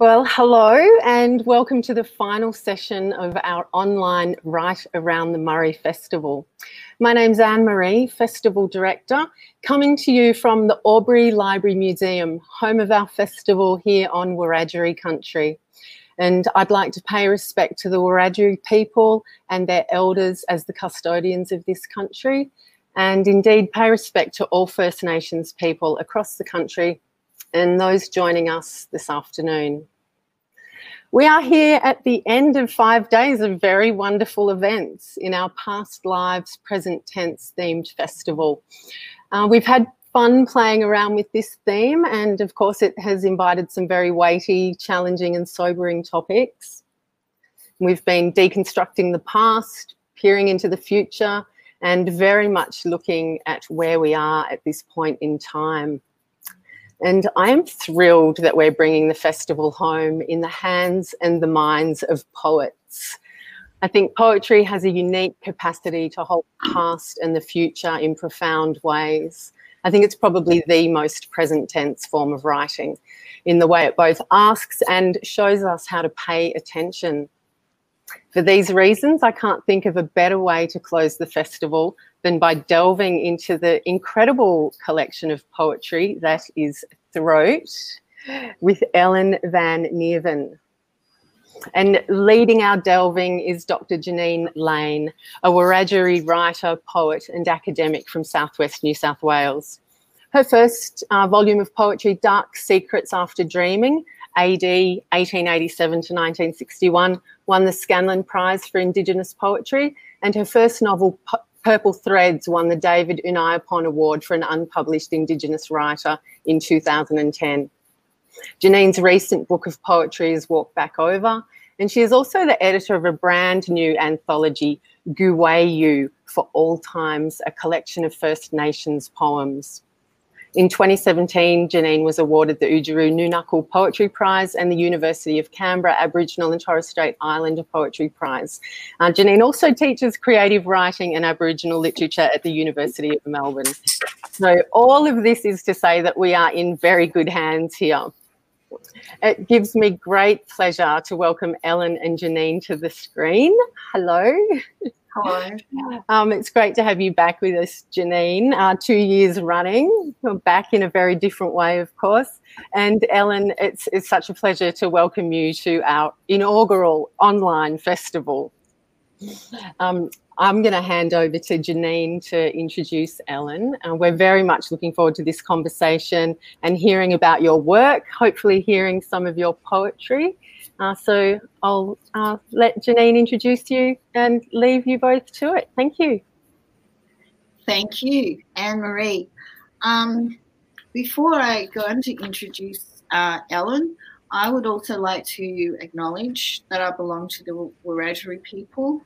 Well, hello and welcome to the final session of our online Write Around the Murray Festival. My name's Anne Marie, Festival Director, coming to you from the Albury LibraryMuseum, home of our festival here on Wiradjuri country. And I'd like to pay respect to the Wiradjuri people and their elders as the custodians of this country, and indeed pay respect to all First Nations people across the country and those joining us this afternoon. We are here at the end of five days of very wonderful events in our past lives, present tense themed festival. Uh, we've had fun playing around with this theme, and of course, it has invited some very weighty, challenging, and sobering topics. We've been deconstructing the past, peering into the future, and very much looking at where we are at this point in time. And I am thrilled that we're bringing the festival home in the hands and the minds of poets. I think poetry has a unique capacity to hold the past and the future in profound ways. I think it's probably the most present tense form of writing in the way it both asks and shows us how to pay attention. For these reasons, I can't think of a better way to close the festival than by delving into the incredible collection of poetry that is Throat with Ellen Van Neerven. And leading our delving is Dr. Jeanine Leane, a Wiradjuri writer, poet, and academic from southwest New South Wales. Her first uh, volume of poetry, Dark Secrets After Dreaming, AD 1887 to 1961, won the Scanlon Prize for Indigenous Poetry, and her first novel, Purple Threads won the David Unaipon Award for an unpublished Indigenous writer in 2010. Jeanine's recent book of poetry is Walk Back Over, and she is also the editor of a brand new anthology, Guwayu, for All Times, a collection of First Nations poems. In 2017, Jeanine was awarded the Oodgeroo Noonuccal Poetry Prize and the University of Canberra Aboriginal and Torres Strait Islander Poetry Prize. Uh, Jeanine also teaches creative writing and Aboriginal literature at the University of Melbourne. So all of this is to say that we are in very good hands here. It gives me great pleasure to welcome Ellen and Jeanine to the screen. Hello. Um, it's great to have you back with us, Jeanine. Uh, two years running, You're back in a very different way, of course. And Ellen, it's, it's such a pleasure to welcome you to our inaugural online festival. Um, I'm going to hand over to Jeanine to introduce Ellen. Uh, we're very much looking forward to this conversation and hearing about your work, hopefully hearing some of your poetry. Uh, so I'll uh, let Jeanine introduce you and leave you both to it. Thank you. Thank you, Anne Marie. Um, before I go on to introduce uh, Ellen, I would also like to acknowledge that I belong to the Wiradjuri people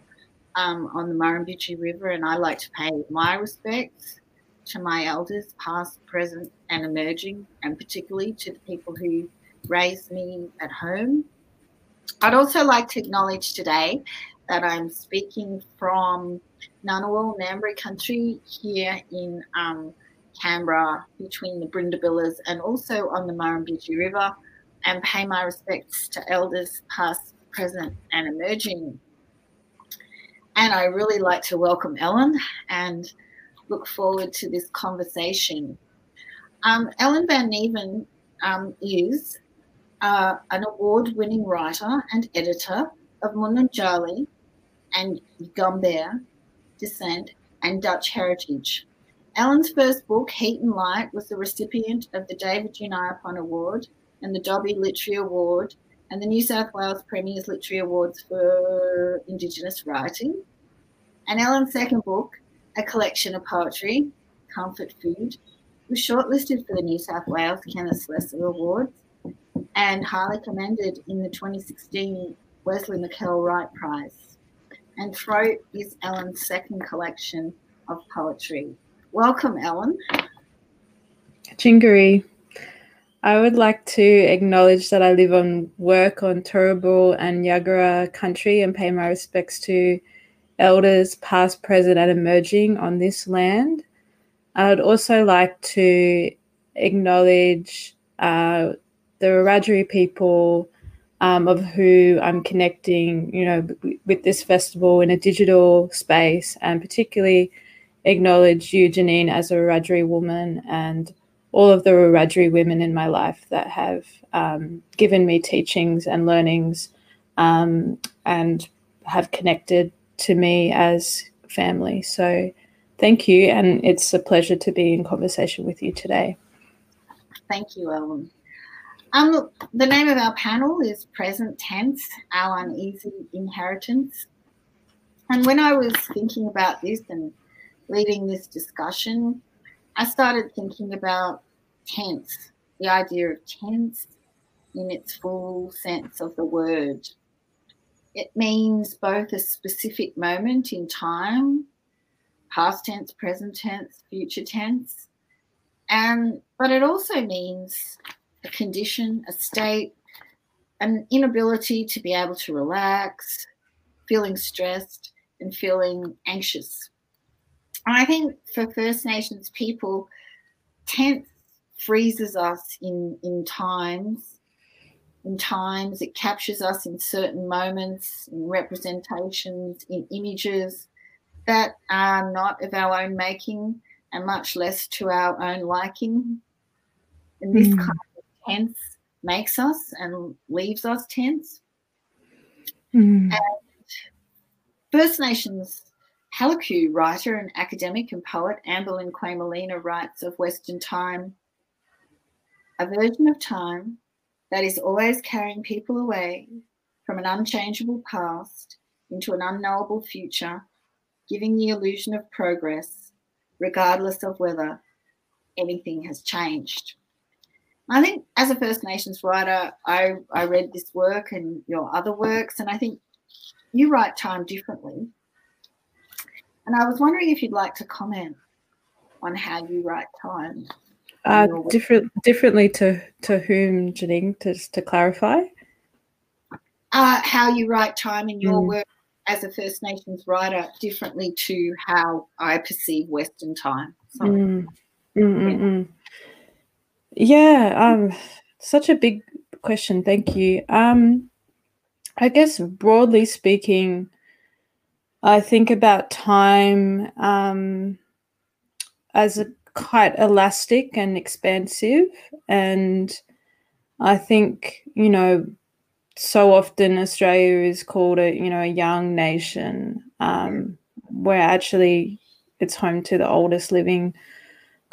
um, on the Murrumbidgee River, and I like to pay my respects to my elders, past, present, and emerging, and particularly to the people who raised me at home I'd also like to acknowledge today that I'm speaking from Ngunnawal, Ngambri country here in um, Canberra between the Brindabellas and also on the Murrumbidgee River and pay my respects to elders past, present and emerging. And I really like to welcome Ellen and look forward to this conversation. Um, Ellen Van Neerven um, is uh, an award winning writer and editor of Mununjali and Gumbair descent and Dutch heritage. Ellen's first book, Heat and Light, was the recipient of the David Unaipon Award and the Dobbie Literary Award and the New South Wales Premier's Literary Awards for Indigenous Writing. And Ellen's second book, a collection of poetry, Comfort Food, was shortlisted for the New South Wales Kenneth Slessor Awards and highly commended in the 2016 Wesley Michel Wright Prize. And Throat is Ellen's second collection of poetry. Welcome, Ellen. Jingeri. I would like to acknowledge that I live and work on Turrbal and Yagara country and pay my respects to elders past, present, and emerging on this land. I would also like to acknowledge uh, the Wiradjuri people um, of who I'm connecting, you know, with this festival in a digital space, and particularly acknowledge you, Jeanine, as a Wiradjuri woman and all of the Wiradjuri women in my life that have um, given me teachings and learnings um, and have connected to me as family. So thank you. And it's a pleasure to be in conversation with you today. Thank you, Ellen. Um, the name of our panel is Present Tense, Our Uneasy Inheritance. And when I was thinking about this and leading this discussion, I started thinking about tense, the idea of tense in its full sense of the word. It means both a specific moment in time, past tense, present tense, future tense, and but it also means a condition, a state, an inability to be able to relax, feeling stressed, and feeling anxious. And I think for First Nations people, tense freezes us in, in times. In times, it captures us in certain moments, in representations, in images that are not of our own making and much less to our own liking. And this mm. kind of tense makes us and leaves us tense. Mm. And First Nations Palyku writer and academic and poet Ambelin Kwaymullina writes of Western time a version of time that is always carrying people away from an unchangeable past into an unknowable future, giving the illusion of progress, regardless of whether anything has changed. I think as a First Nations writer, I, I read this work and your other works, and I think you write time differently and I was wondering if you'd like to comment on how you write time. Uh, different, differently to to whom, Jeanine? Just to clarify. Uh, how you write time in your mm. work as a First Nations writer, differently to how I perceive Western time. Mm. Mm, yeah. Yeah um, such a big question. Thank you. Um, I guess broadly speaking, I think about time um, as a, quite elastic and expansive. And I think, you know, so often Australia is called a, you know, a young nation, um, where actually it's home to the oldest living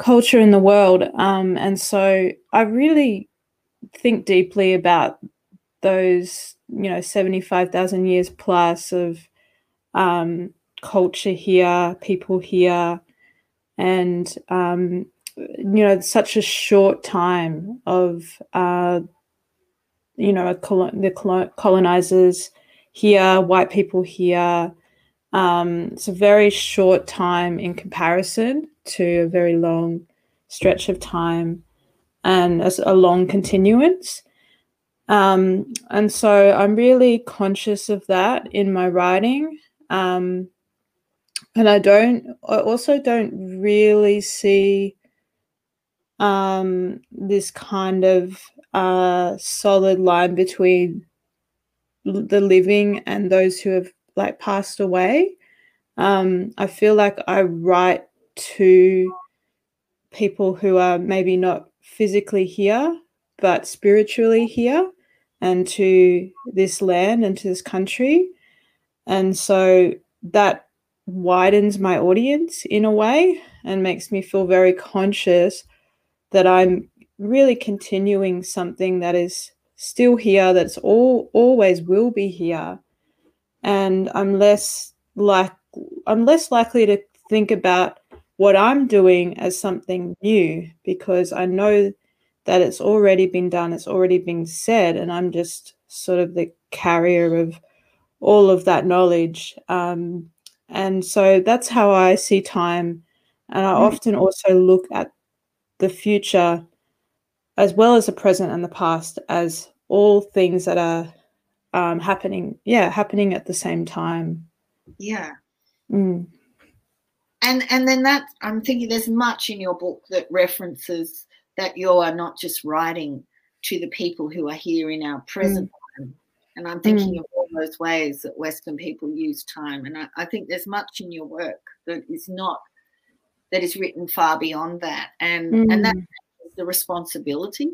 culture in the world. Um, and so I really think deeply about those, you know, 75,000 years plus of um, culture here, people here, and um, you know, such a short time of uh, you know the colonizers here, white people here. Um, it's a very short time in comparison to a very long stretch of time and as a long continuance. Um, and so I'm really conscious of that in my writing. Um, and I don't, I also don't really see um, this kind of uh, solid line between the living and those who have like passed away. Um, I feel like I write to people who are maybe not physically here, but spiritually here, and to this land and to this country. And so that widens my audience in a way and makes me feel very conscious that I'm really continuing something that is still here, that's all always will be here. And I'm less like I'm less likely to think about what I'm doing as something new because I know that it's already been done, it's already been said, and I'm just sort of the carrier of all of that knowledge. Um, and so that's how I see time. And I mm. often also look at the future as well as the present and the past as all things that are um, happening, yeah, happening at the same time. Yeah. Mm. And and then that I'm thinking there's much in your book that references that you are not just writing to the people who are here in our present mm. time, And I'm thinking mm. of all those ways that Western people use time. And I, I, think there's much in your work that is not that is written far beyond that. And mm. and that's the responsibility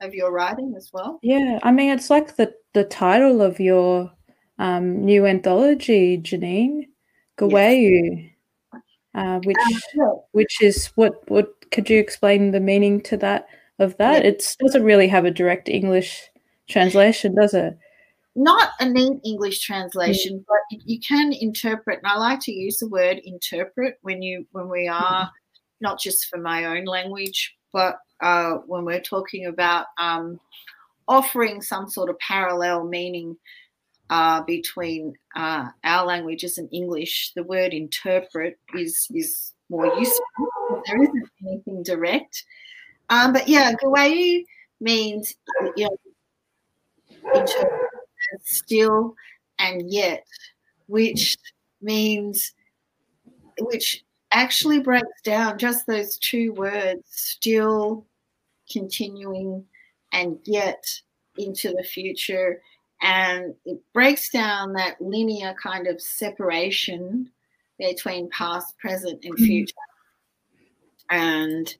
of your writing as well. Yeah. I mean it's like the the title of your um, new anthology, Jeanine, Guwayu. Yes. Uh, which um, which is what what could you explain the meaning to that of that? Yeah. It doesn't really have a direct English translation, does it? Not a neat English translation, mm. but you can interpret. And I like to use the word interpret when you when we are mm. not just for my own language, but uh, when we're talking about um, offering some sort of parallel meaning uh, between uh, our languages and English. The word interpret is is more useful. There isn't anything direct. Um, but yeah, Guwayu means you know, still and yet, which means which actually breaks down just those two words, still, continuing, and yet into the future. And it breaks down that linear kind of separation between past, present, and mm-hmm. future. Mm-hmm. And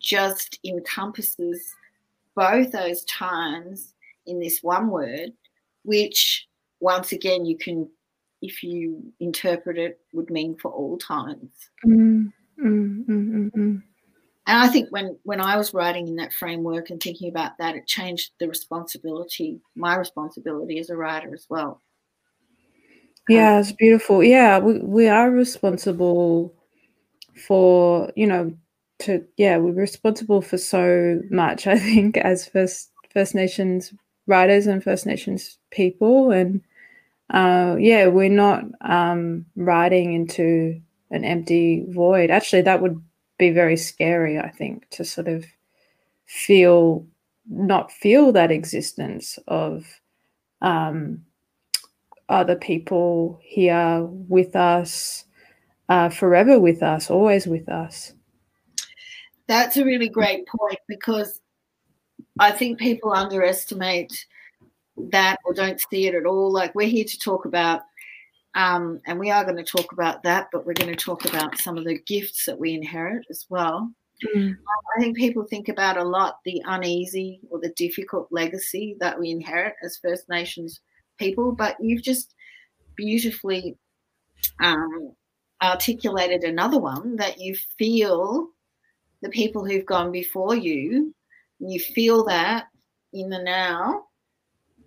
just encompasses both those times in this one word, which once again you can, if you interpret it, would mean for all times. Mm, mm, mm, and I think when when I was writing in that framework and thinking about that, it changed the responsibility, my responsibility as a writer as well. Yeah, it's beautiful. Yeah, we, we are responsible for, you know, to yeah we're responsible for so much i think as first first nations writers and first nations people and uh, yeah we're not um, writing into an empty void. Actually that would be very scary i think to sort of feel not feel that existence of um, other people here with us uh, forever with us always with us. That's a really great point because I think people underestimate that or don't see it at all. Like we're here to talk about, um, and we are going to talk about that, but we're going to talk about some of the gifts that we inherit as well. Mm. I think people think about a lot the uneasy or the difficult legacy that we inherit as First Nations people, but you've just beautifully um, articulated another one that you feel the people who've gone before you. You feel that in the now,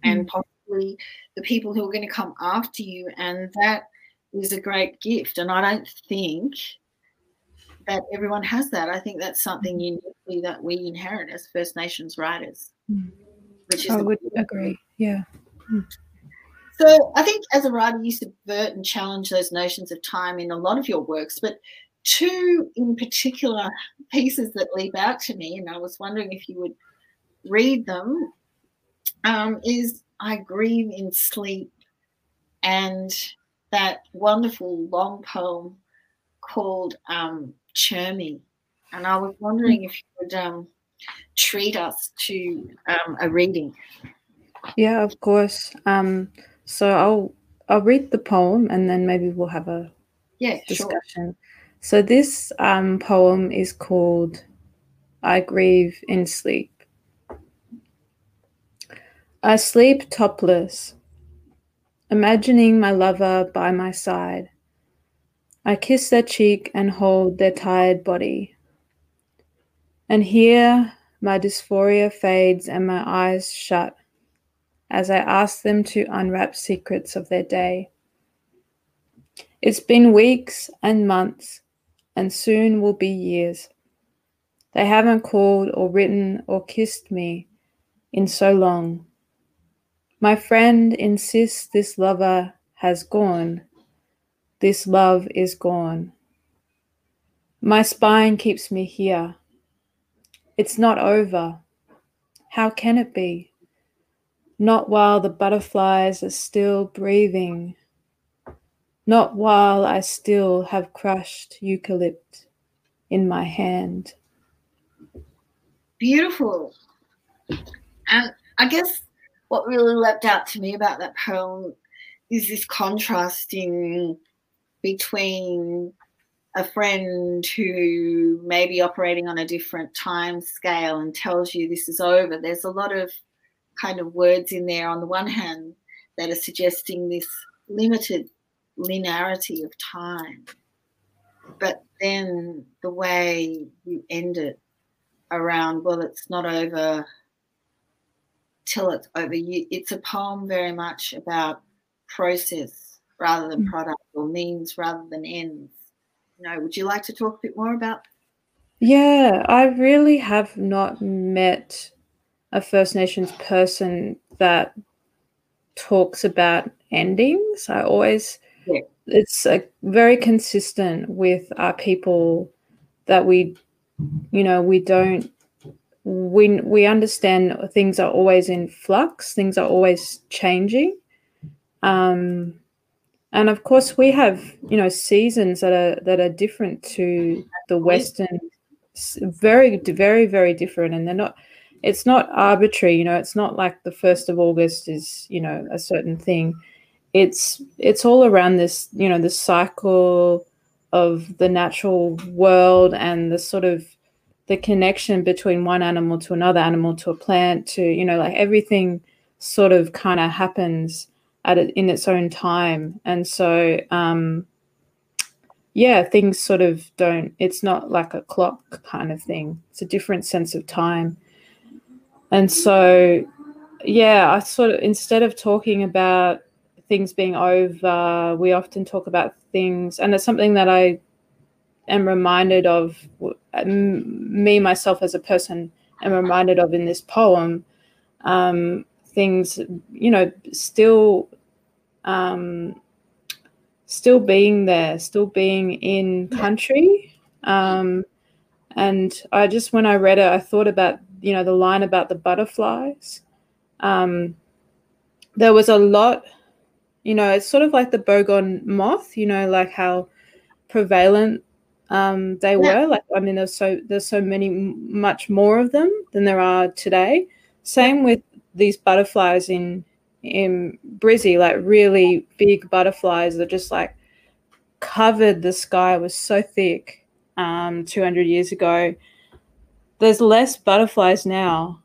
and mm. possibly the people who are going to come after you. And that is a great gift. And I don't think that everyone has that. I think that's something mm. uniquely that we inherit as First Nations writers. Mm. Which is I would agree. Yeah. Mm. So I think as a writer, you subvert and challenge those notions of time in a lot of your works, but two in particular pieces that leap out to me, and I was wondering if you would read them, um, is I Grieve in Sleep and that wonderful long poem called um, Chermy. And I was wondering if you would um, treat us to um, a reading. Yeah, of course. Um, so I'll I'll read the poem and then maybe we'll have a yeah discussion. Sure. So this um, poem is called I Grieve in Sleep. I sleep topless, imagining my lover by my side. I kiss their cheek and hold their tired body. And here my dysphoria fades and my eyes shut as I ask them to unwrap secrets of their day. It's been weeks and months and soon will be years. They haven't called or written or kissed me in so long. My friend insists this lover has gone. This love is gone. My spine keeps me here. It's not over. How can it be? Not while the butterflies are still breathing not while I still have crushed eucalypt in my hand. Beautiful. And I guess what really leapt out to me about that poem is this contrasting between a friend who may be operating on a different time scale and tells you this is over. There's a lot of kind of words in there on the one hand that are suggesting this limited linearity of time. But then the way you end it around, well, it's not over till it's over. You, it's a poem very much about process rather than mm. product or means rather than ends. You know, would you like to talk a bit more about? Yeah, I really have not met a First Nations person that talks about endings. I always, yeah. it's like very consistent with our people that we, you know, we don't, we, we understand things are always in flux, things are always changing. Um, and of course we have, you know, seasons that are, that are different to the Western, very, very, very different. And they're not, it's not arbitrary you know it's not like the 1st of august is you know a certain thing it's it's all around this you know the cycle of the natural world and the sort of the connection between one animal to another animal to a plant to you know like everything sort of kind of happens at it in its own time. And so um yeah things sort of don't it's not like a clock kind of thing. It's a different sense of time. And so, yeah, I sort of, instead of talking about things being over, we often talk about things, and it's something that I am reminded of, me, myself as a person, am reminded of in this poem. Um, things, you know, still. Um, still being there, still being in country. Um, and I just, when I read it, I thought about you know the line about the butterflies um, there was a lot you know it's sort of like the bogong moth you know like how prevalent um, they yeah. were like i mean there's so there's so many much more of them than there are today same with these butterflies in in brizzy like really big butterflies that just like covered the sky was so thick um, 200 years ago there's less butterflies now,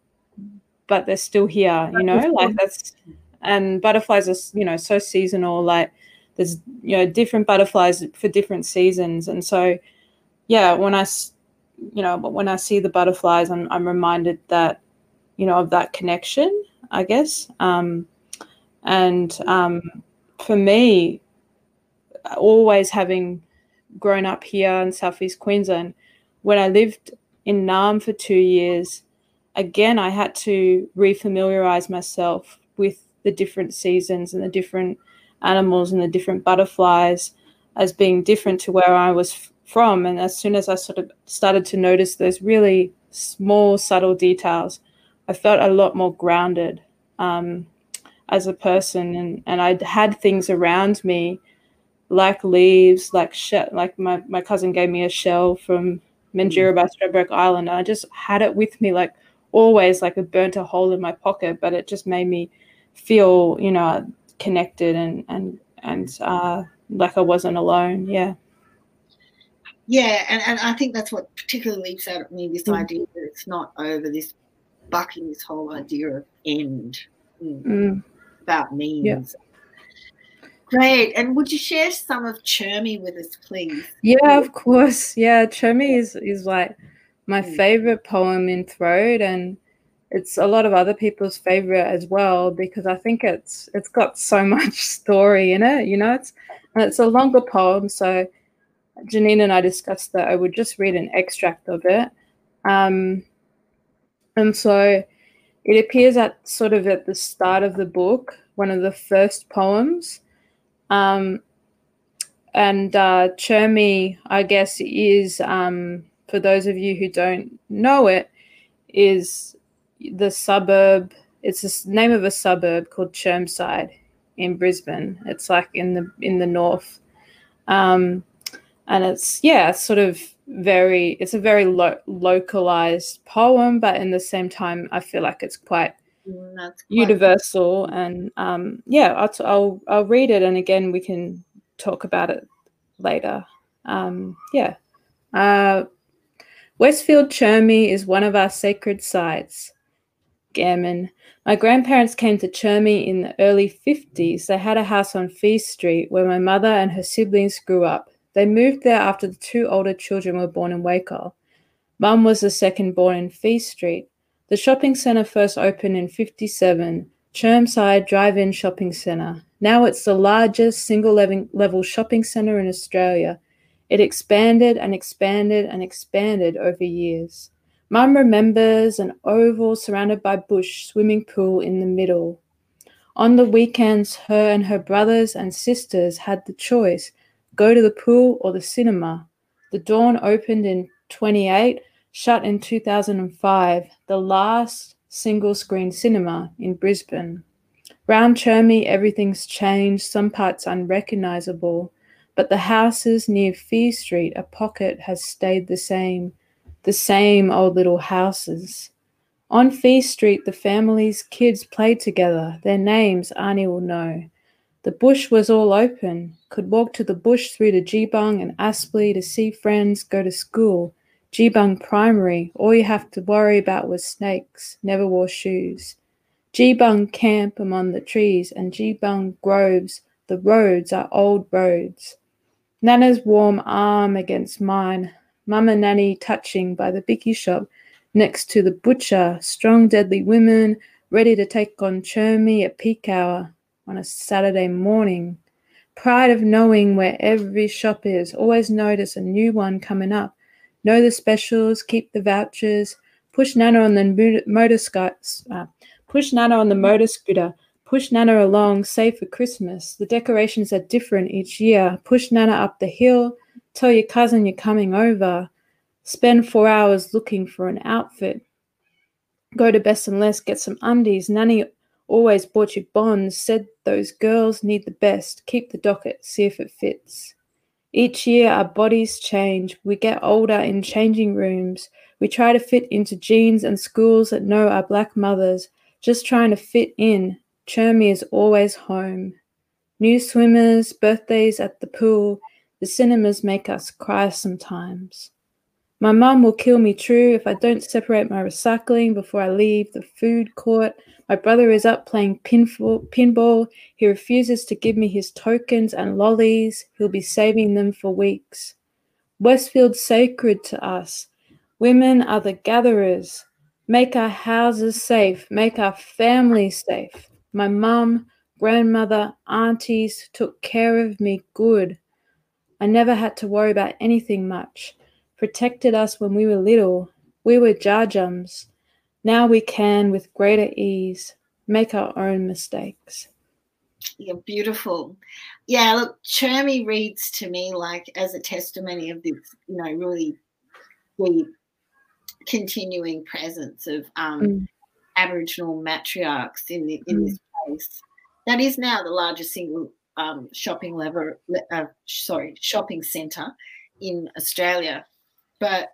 but they're still here, you know, like that's and butterflies are, you know, so seasonal, like there's, you know, different butterflies for different seasons. And so, yeah, when I, you know, when I see the butterflies, I'm, I'm reminded that, you know, of that connection, I guess. Um, and um, for me, always having grown up here in Southeast Queensland, when I lived in Naarm for two years, again, I had to refamiliarize myself with the different seasons and the different animals and the different butterflies as being different to where I was from. And as soon as I sort of started to notice those really small, subtle details, I felt a lot more grounded um, as a person. And, and I had things around me like leaves, like she- like my, my cousin gave me a shell from Mildura by Stradbroke Island. And I just had it with me, like always, like it burnt a hole in my pocket, but it just made me feel, you know, connected and and and uh, like I wasn't alone. Yeah. Yeah, and, and I think that's what particularly leaps out at me this mm. idea that it's not over, this bucking this whole idea of end mm. Mm. about means. Yeah. Great. And would you share some of Chermy with us, please? Yeah, of course. Yeah, Chermy is is like my hmm. favorite poem in Throat, and it's a lot of other people's favorite as well because I think it's it's got so much story in it. You know, it's it's a longer poem, so Jeanine and I discussed that I would just read an extract of it. Um, and so it appears at sort of at the start of the book, one of the first poems. Um, and uh, I guess, is um, for those of you who don't know it, is the suburb. It's the name of a suburb called Chermside in Brisbane. It's like in the in the north, um, and it's yeah, sort of very. It's a very lo- localized poem, but in the same time, I feel like it's quite Mm, universal. And um, yeah I'll, I'll, I'll read it and again we can talk about it later. Um, yeah. Uh, westfield chermy is one of our sacred sites. Gammon. My grandparents came to chermy in the early 50s they had a house on fee street where my mother and her siblings grew up they moved there after the two older children were born in Wacol. Mum was the second born in Fee Street. The shopping centre first opened in 57, Chermside Drive-In Shopping Centre. Now it's the largest single level shopping centre in Australia. It expanded and expanded and expanded over years. Mum remembers an oval surrounded by bush swimming pool in the middle. On the weekends, her and her brothers and sisters had the choice go to the pool or the cinema. The Dawn opened in 28, shut in 2005, the last single screen cinema in Brisbane. Round Chermy, everything's changed, some parts unrecognizable, but the houses near Fee Street, a pocket, has stayed the same, the same old little houses. On Fee Street, the family's kids played together. Their names Arnie will know. The bush was all open. Could walk to the bush through to Geebung and Aspley to see friends, go to school. Geebung Primary, all you have to worry about was snakes, never wore shoes. Geebung Camp among the trees and Geebung Groves, the roads are old roads. Nana's warm arm against mine, Mama Nanny touching by the bicky shop next to the butcher, strong deadly women ready to take on Chermy at peak hour on a Saturday morning. Pride of knowing where every shop is. Always notice a new one coming up. Know the specials, keep the vouchers. Push Nana on the motor scots. Uh, push Nana on the motor scooter. Push Nana along, save for Christmas. The decorations are different each year. Push Nana up the hill. Tell your cousin you're coming over. Spend four hours looking for an outfit. Go to Best and Less, get some undies. Nanny Always bought you bonds, said those girls need the best. Keep the docket, see if it fits. Each year our bodies change. We get older in changing rooms. We try to fit into jeans and schools that know our black mothers, just trying to fit in. Chermy is always home. New swimmers, birthdays at the pool, the cinemas make us cry sometimes. My mum will kill me true if I don't separate my recycling before I leave the food court. My brother is up playing pinfall, pinball. He refuses to give me his tokens and lollies. He'll be saving them for weeks. Westfield's sacred to us. Women are the gatherers. Make our houses safe. Make our families safe. My mum, grandmother, aunties took care of me good. I never had to worry about anything much protected us when we were little. We were jajums. Now we can, with greater ease, make our own mistakes. Yeah, beautiful. Yeah, look, Chermy reads to me like as a testimony of this, you know, really deep continuing presence of um, mm. Aboriginal matriarchs in the, in mm. this place. That is now the largest single um, shopping lever, uh, sorry, shopping centre in Australia. But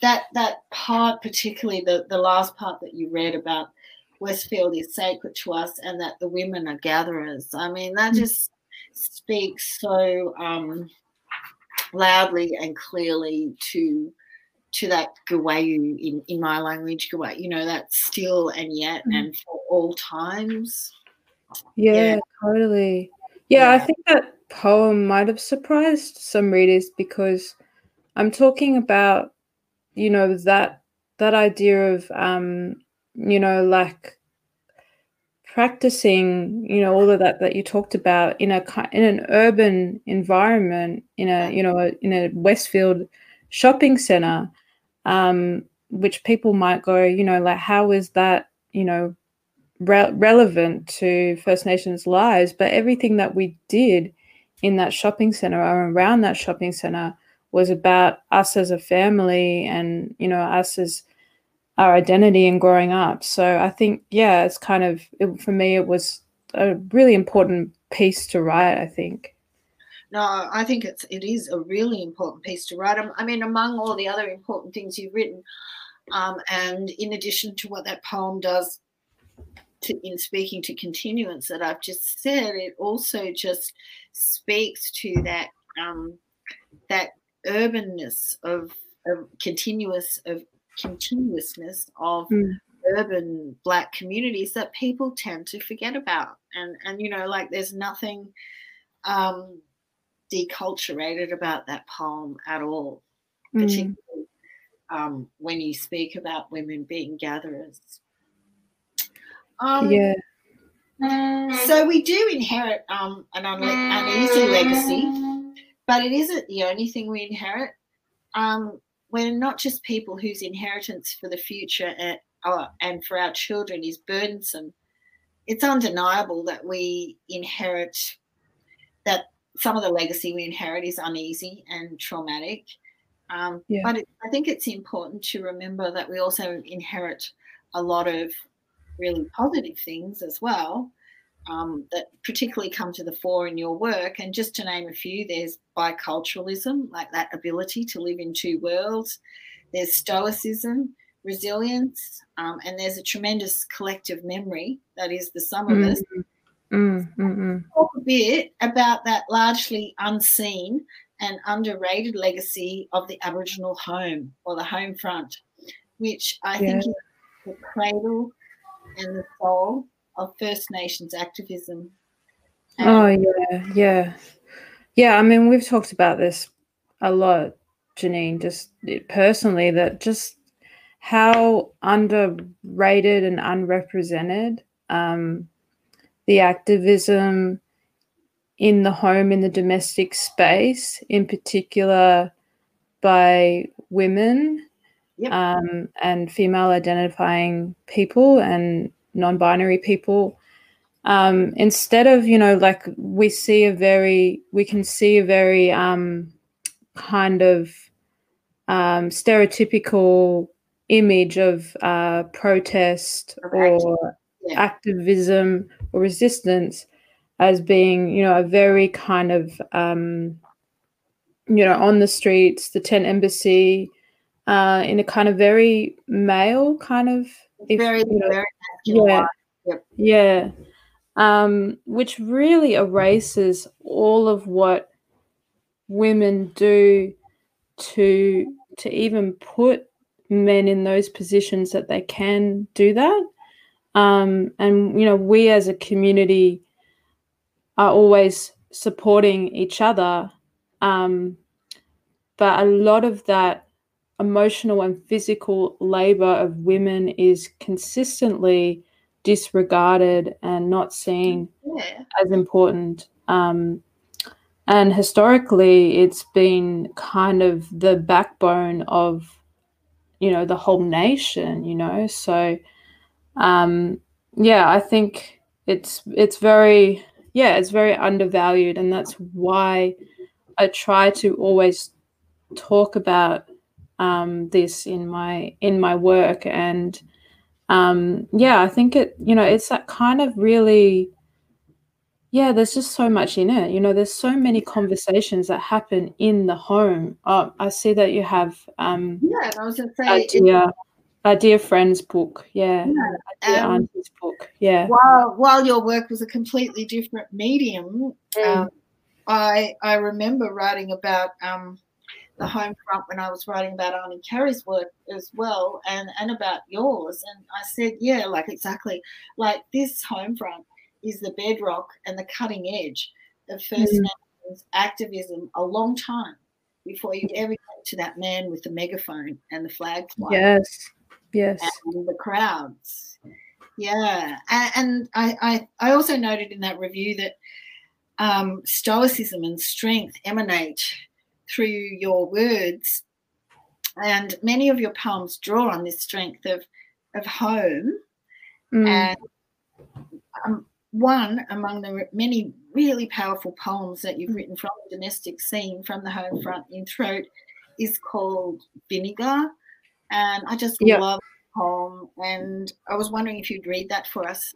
that that part, particularly the, the last part that you read about Westfield is sacred to us and that the women are gatherers. I mean, that mm. just speaks so um, loudly and clearly to to that Guwayu in, in my language, Guwayu, you know, that still and yet mm. and for all times. Yeah, yeah. totally. Yeah, yeah, I think that poem might have surprised some readers because I'm talking about, you know, that that idea of um, you know, like practicing, you know, all of that that you talked about in a in an urban environment, in a you know, in a Westfield shopping center, um, which people might go, you know, like how is that, you know, re- relevant to First Nations lives? But everything that we did in that shopping center or around that shopping center was about us as a family and you know us as our identity and growing up. So i think yeah it's kind of it, for me it was a really important piece to write i think. No i think it's it is a really important piece to write. I mean among all the other important things you've written um, and in addition to what that poem does to, in speaking to continuance that I've just said, it also just speaks to that um, that urbanness of, of continuous of continuousness of mm. urban black communities that people tend to forget about and and you know like there's nothing um deculturated about that poem at all mm. particularly um, when you speak about women being gatherers um, yeah so we do inherit um, an uneasy legacy but it isn't the only thing we inherit um, we're not just people whose inheritance for the future and, uh, and for our children is burdensome. It's undeniable that we inherit that some of the legacy we inherit is uneasy and traumatic. Um, yeah. But it, I think it's important to remember that we also inherit a lot of really positive things as well um, that particularly come to the fore in your work. And just to name a few, there's biculturalism, like that ability to live in two worlds. There's stoicism, resilience, um, and there's a tremendous collective memory that is the sum of mm. us. Mm, mm, mm, Talk a bit about that largely unseen and underrated legacy of the Aboriginal home or the home front, which I yeah. think is the cradle and the soul of First Nations activism. And oh yeah, yeah, yeah. I mean, we've talked about this a lot, Jeanine. Just personally, that just how underrated and unrepresented um, the activism in the home, in the domestic space, in particular by women yep. um, and female identifying people and non-binary people um, instead of you know like we see a very we can see a very um, kind of um, stereotypical image of uh, protest or yeah. activism or resistance as being you know a very kind of um, you know on the streets the tent embassy uh, in a kind of very male kind of if, very, you know, very yeah, yep. yeah, um, which really erases all of what women do to to even put men in those positions that they can do that. Um, and you know, we as a community are always supporting each other, um, but a lot of that emotional and physical labor of women is consistently disregarded and not seen yeah. as important. Um, and historically, it's been kind of the backbone of, you know, the whole nation. You know, so um, yeah, I think it's it's very yeah, it's very undervalued, and that's why I try to always talk about um, this in my in my work. And um, yeah i think it you know it's that kind of really yeah there's just so much in it. You know there's so many conversations that happen in the home. Oh, i see that you have um yeah i was gonna say a dear friend's book. Yeah, yeah. Um, auntie's book. Yeah. while while your work was a completely different medium mm. um, i i remember writing about um the home front when I was writing about Arnie Carey's work as well and, and about yours. And I said, yeah, like exactly. Like this home front is the bedrock and the cutting edge of First mm. Nations activism a long time before you ever get to that man with the megaphone and the flag fly. Yes. Yes. And the crowds. Yeah. And, and I, I, I also noted in that review that um, stoicism and strength emanate through your words. And many of your poems draw on this strength of, of home. Mm. And um, one among the many really powerful poems that you've written from the domestic scene, from the home front in throat, is called Vinegar. And I just yep. love the poem. And I was wondering if you'd read that for us.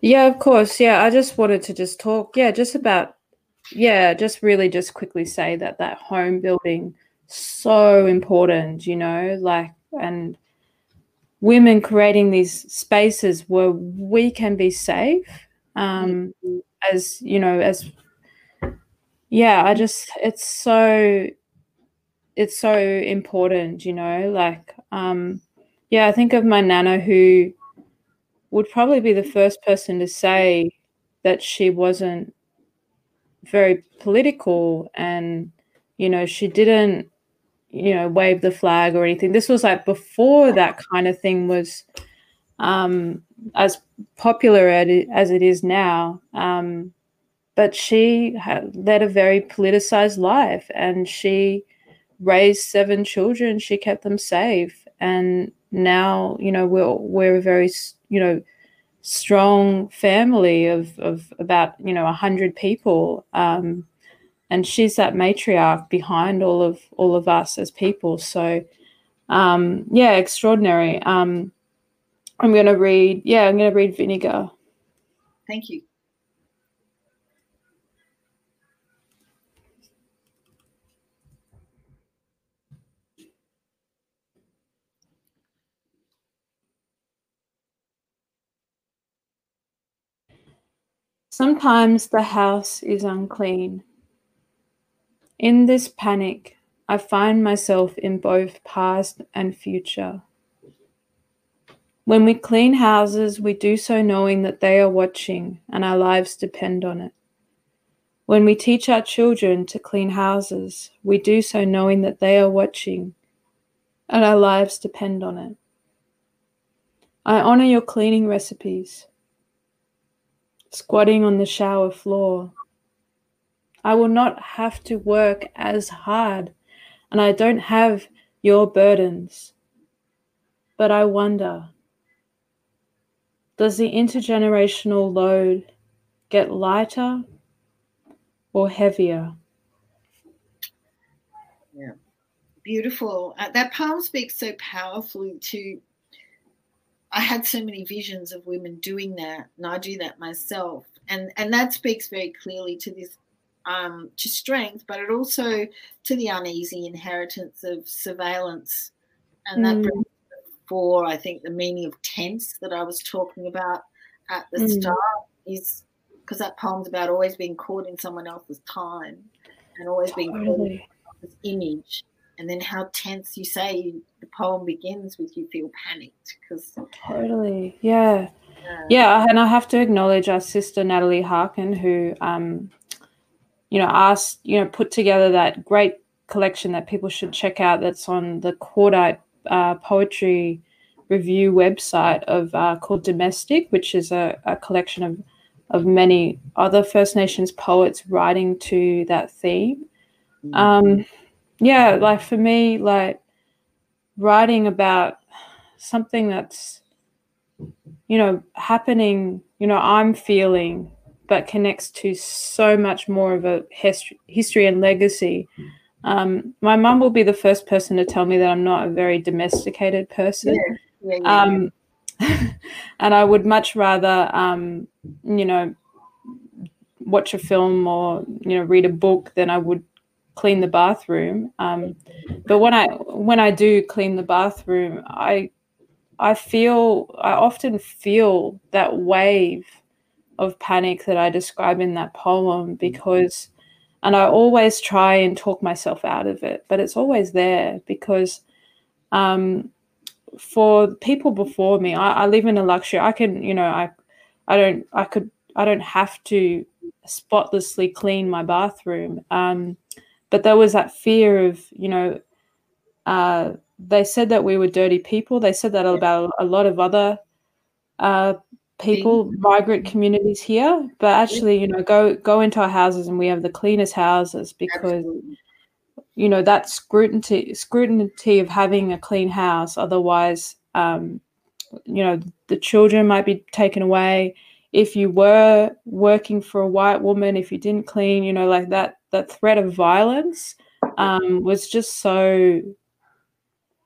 Yeah, of course. Yeah, I just wanted to just talk, yeah, just about yeah, just really just quickly say that that home building so important, you know, like and women creating these spaces where we can be safe um, mm-hmm. as you know as yeah i just it's so it's so important you know like um yeah i think of my nana who would probably be the first person to say that she wasn't very political and you know she didn't you know wave the flag or anything. This was like before that kind of thing was um as popular as it is now. Um but she had led a very politicized life and she raised seven children. She kept them safe. And now you know we're we're a very you know strong family of of about you know a hundred people, um, and she's that matriarch behind all of all of us as people. So um, yeah, extraordinary. Um, I'm going to read. Yeah, I'm going to read Vinegar. Thank you. Sometimes the house is unclean. In this panic, I find myself in both past and future. When we clean houses, we do so knowing that they are watching and our lives depend on it. When we teach our children to clean houses, we do so knowing that they are watching and our lives depend on it. I honor your cleaning recipes squatting on the shower floor. I will not have to work as hard, and I don't have your burdens. But I wonder does the intergenerational load get lighter or heavier? Yeah, beautiful. Uh, that poem speaks so powerfully to I had so many visions of women doing that, and I do that myself, and and that speaks very clearly to this um, to strength, but it also to the uneasy inheritance of surveillance, and that mm. for I think the meaning of tense that I was talking about at the mm. start is because that poem's about always being caught in someone else's time and always totally. being caught in someone's image and then how tense you say the poem begins with you feel panicked because totally yeah. yeah. yeah and i have to acknowledge our sister natalie harkin who um you know asked you know put together that great collection that people should check out that's on the cordite uh, poetry review website of uh, called domestic which is a, a collection of of many other first nations poets writing to that theme mm-hmm. um yeah, like for me, like writing about something that's, you know, happening, you know, I'm feeling, but connects to so much more of a history, history and legacy. Um, my mum will be the first person to tell me that I'm not a very domesticated person. Yeah. Yeah, yeah, um, and I would much rather, um, you know, watch a film or you know read a book than I would clean the bathroom. Um, but when I when I do clean the bathroom, I I feel I often feel that wave of panic that I describe in that poem because and I always try and talk myself out of it, but it's always there because um, for people before me, I, I live in a luxury. I can, you know, I I don't I could I don't have to spotlessly clean my bathroom. Um, but there was that fear of you know uh, they said that we were dirty people. They said that about a lot of other uh, people migrant communities here. But actually you know go go into our houses and we have the cleanest houses because you know that scrutiny scrutiny of having a clean house. Otherwise um, you know the children might be taken away if you were working for a white woman if you didn't clean you know like that that threat of violence um, was just so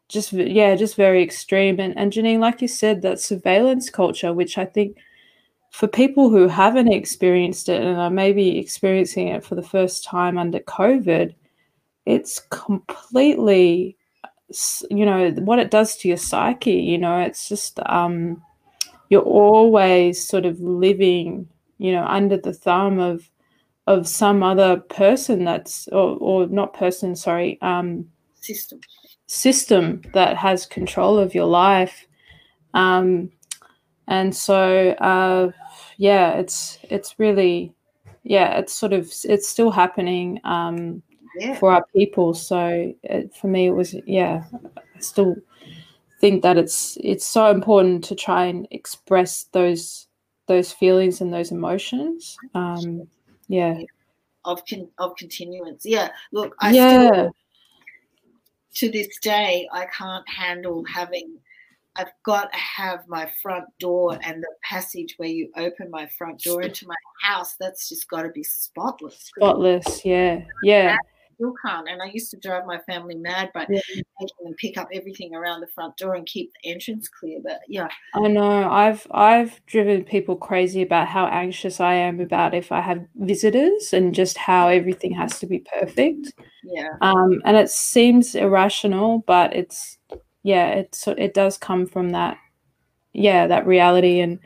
just yeah just very extreme. And, and Jeanine like you said that surveillance culture which i think for people who haven't experienced it and are maybe experiencing it for the first time under covid it's completely you know what it does to your psyche you know it's just um you're always sort of living you know under the thumb of of some other person that's or, or not person sorry um system system that has control of your life um and so uh yeah it's it's really yeah it's sort of it's still happening um yeah. for our people. So it, for me, it was yeah. I still think that it's it's so important to try and express those those feelings and those emotions. Um, yeah. Of con- of continuance. Yeah. Look, I yeah. still to this day I can't handle having I've got to have my front door and the passage where you open my front door into my house. That's just got to be spotless. Spotless, yeah, yeah still can't. And I used to drive my family mad by yeah. making them pick up everything around the front door and keep the entrance clear. But yeah, I know I've I've driven people crazy about how anxious I am about if I have visitors and just how everything has to be perfect. Yeah. Um, and it seems irrational, but it's yeah, it's it does come from that yeah that reality and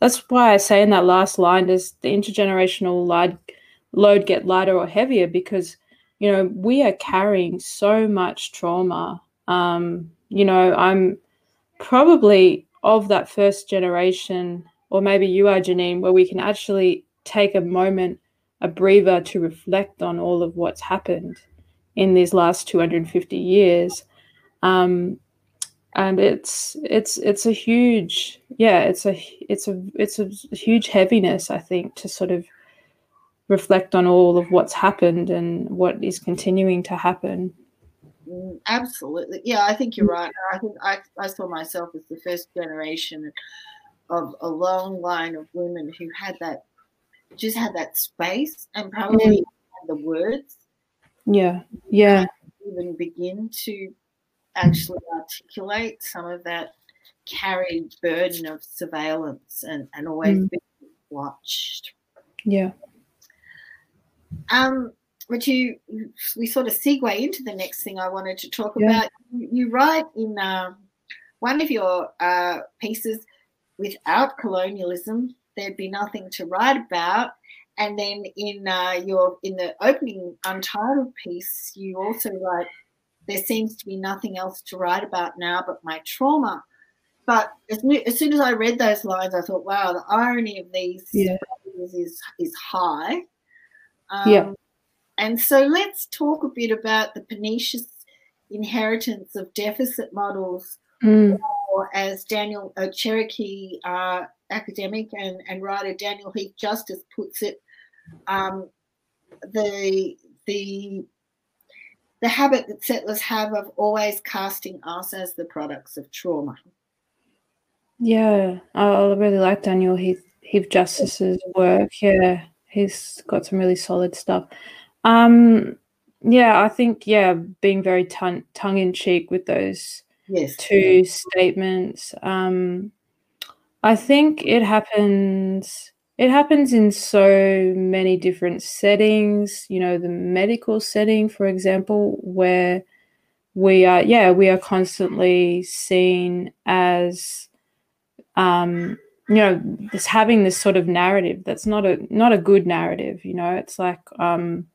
that's why I say in that last line does the intergenerational load load get lighter or heavier because you know, we are carrying so much trauma. Um, you know, I'm probably of that first generation, or maybe you are, Jeanine, where we can actually take a moment, a breather to reflect on all of what's happened in these last 250 years. Um, and it's it's it's a huge yeah it's a it's a it's a huge heaviness i think to sort of reflect on all of what's happened and what is continuing to happen. Absolutely. Yeah, I think you're right. I think I, I saw myself as the first generation of a long line of women who had that, just had that space and probably mm. the words. Yeah, yeah. Even begin to actually articulate some of that carried burden of surveillance and, and always mm. being watched. Yeah. Um, but you, we sort of segue into the next thing I wanted to talk yeah. about. You write in uh, one of your uh, pieces, without colonialism, there'd be nothing to write about. And then in uh, your in the opening untitled piece, you also write, "There seems to be nothing else to write about now but my trauma." But as, as soon as I read those lines, I thought, "Wow, the irony of these yeah. is is high." Um, yeah. And so let's talk a bit about the pernicious inheritance of deficit models, mm. or as Daniel, a Cherokee uh, academic and, and writer Daniel Heath Justice puts it, um, the the the habit that settlers have of always casting us as the products of trauma. Yeah, I really like Daniel Heath Heath Justice's work. Yeah, he's got some really solid stuff. Um, yeah, I think yeah, being very tongue tongue in cheek with those yes. two statements. Um, I think it happens. It happens in so many different settings. You know, the medical setting, for example, where we are, yeah, we are constantly seen as um, you know this having this sort of narrative that's not a not a good narrative you know? It's like um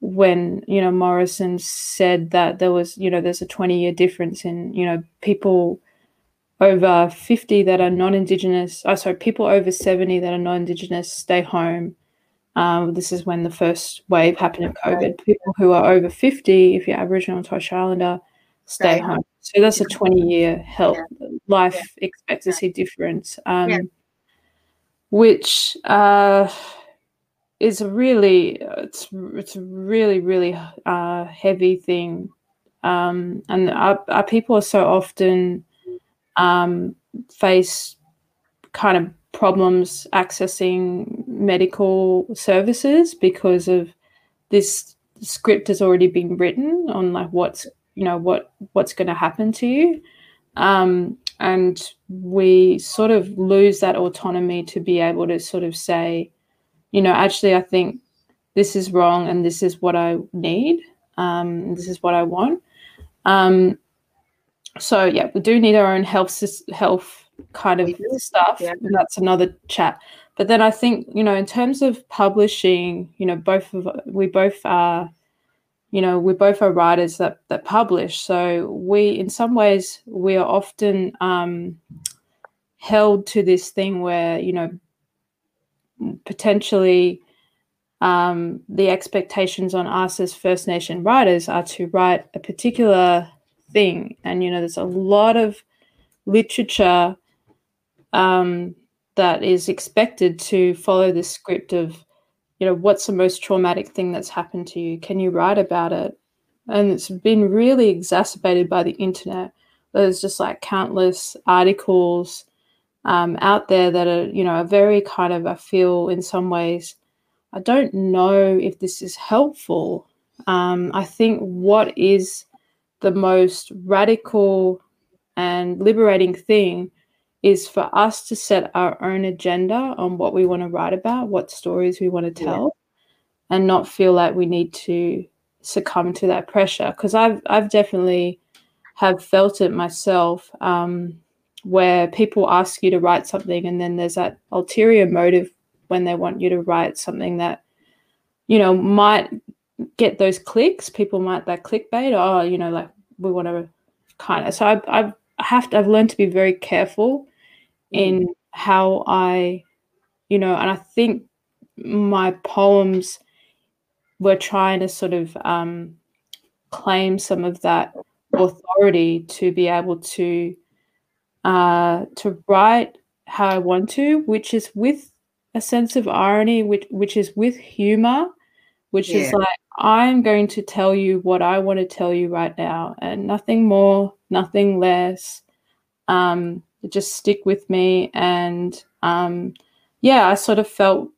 when you know morrison said that there was you know there's a 20 year difference in you know people over 50 that are non-indigenous oh sorry people over 70 that are non-indigenous stay home. Um, this is when the first wave happened of covid. People who are over 50 if you're aboriginal and torres strait islander stay home. So that's a 20 year health yeah. Life yeah. expectancy yeah. difference, um, which uh, is a really it's it's a really really uh, heavy thing, um, and our, our, people are so often um, face kind of problems accessing medical services because of this script has already been written on like what's you know what what's going to happen to you um, and we sort of lose that autonomy to be able to sort of say you know actually i think this is wrong and this is what i need um, this is what i want um, so yeah, we do need our own health health kind of stuff. Yeah. And that's another chat. But then I think you know, in terms of publishing, you know, both of we both are, you know, we both are writers that that publish. So we, in some ways, we are often um, held to this thing where you know, potentially. Um, the expectations on us as First Nation writers are to write a particular thing. And, you know, there's a lot of literature um, that is expected to follow the script of, you know, what's the most traumatic thing that's happened to you? Can you write about it? And it's been really exacerbated by the internet. There's just like countless articles um, out there that are, you know, are very kind of, I feel in some ways, I don't know if this is helpful. Um, I think what is the most radical and liberating thing is for us to set our own agenda on what we want to write about, what stories we want to tell, yeah. and not feel like we need to succumb to that pressure. Because I've I've definitely have felt it myself, um, where people ask you to write something, and then there's that ulterior motive when they want you to write something that you know might get those clicks. People might that clickbait. Oh, you know, like we want to kind of. So I've, I've I have to. I've learned to be very careful in mm. how I, you know, and I think my poems were trying to sort of um, claim some of that authority to be able to uh, to write how I want to, which is with a sense of irony, which which is with humor, which yeah. is like I'm going to tell you what I want to tell you right now, and nothing more, nothing less. Um, just stick with me, and um, yeah, I sort of felt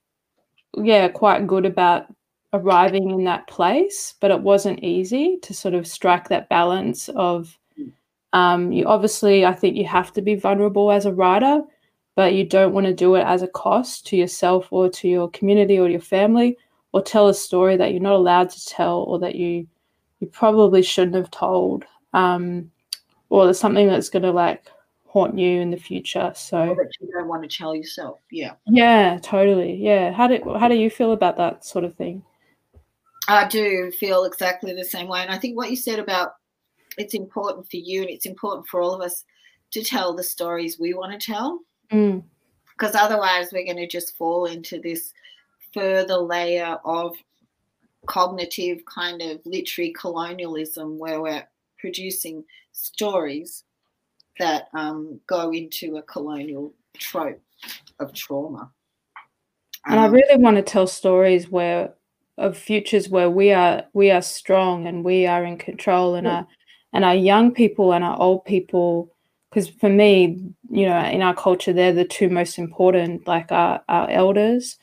yeah quite good about arriving in that place, but it wasn't easy to sort of strike that balance of. Um, you obviously, I think you have to be vulnerable as a writer, but you don't want to do it as a cost to yourself or to your community or your family or tell a story that you're not allowed to tell or that you you probably shouldn't have told um, or there's something that's going to like haunt you in the future so that you don't want to tell yourself yeah. Yeah totally yeah. How do how do you feel about that sort of thing? I do feel exactly the same way and i think what you said about it's important for you and it's important for all of us to tell the stories we want to tell. Mm. because otherwise we're going to just fall into this further layer of cognitive kind of literary colonialism where we're producing stories that um, go into a colonial trope of trauma. And um, I really want to tell stories where of futures where we are we are strong and we are in control and yeah. our and our young people and our old people because for me you know in our culture they're the two most important like our, our elders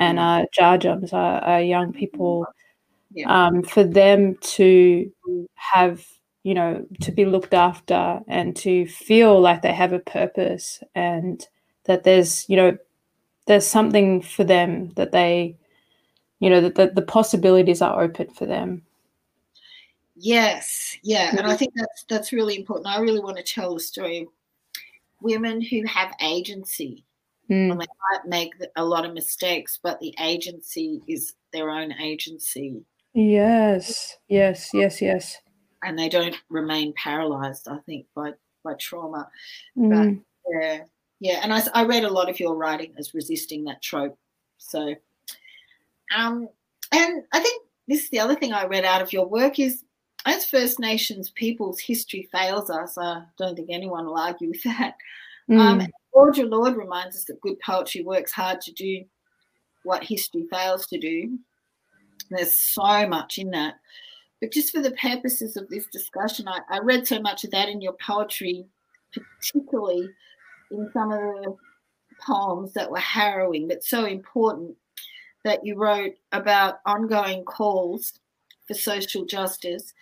and our Jarjums, our, our young people, yeah. um, for them to have, you know, to be looked after and to feel like they have a purpose and that there's, you know, there's something for them that they, you know, that the, the possibilities are open for them. Yes, yeah, and I mm-hmm. think that's that's really important. I really want to tell the story of women who have agency Mm. And they might make a lot of mistakes, but the agency is their own agency. Yes, yes, yes, yes. And they don't remain paralyzed, I think, by, by trauma. Mm. But yeah, yeah. And I, I read a lot of your writing as resisting that trope. So, um, and I think this is the other thing I read out of your work is as First Nations peoples, history fails us. I don't think anyone will argue with that. Um, mm. Um, Audre Lorde reminds us that good poetry works hard to do what history fails to do. There's so much in that. But just for the purposes of this discussion, I, I read so much of that in your poetry, particularly in some of the poems that were harrowing but so important that you wrote about ongoing calls for social justice,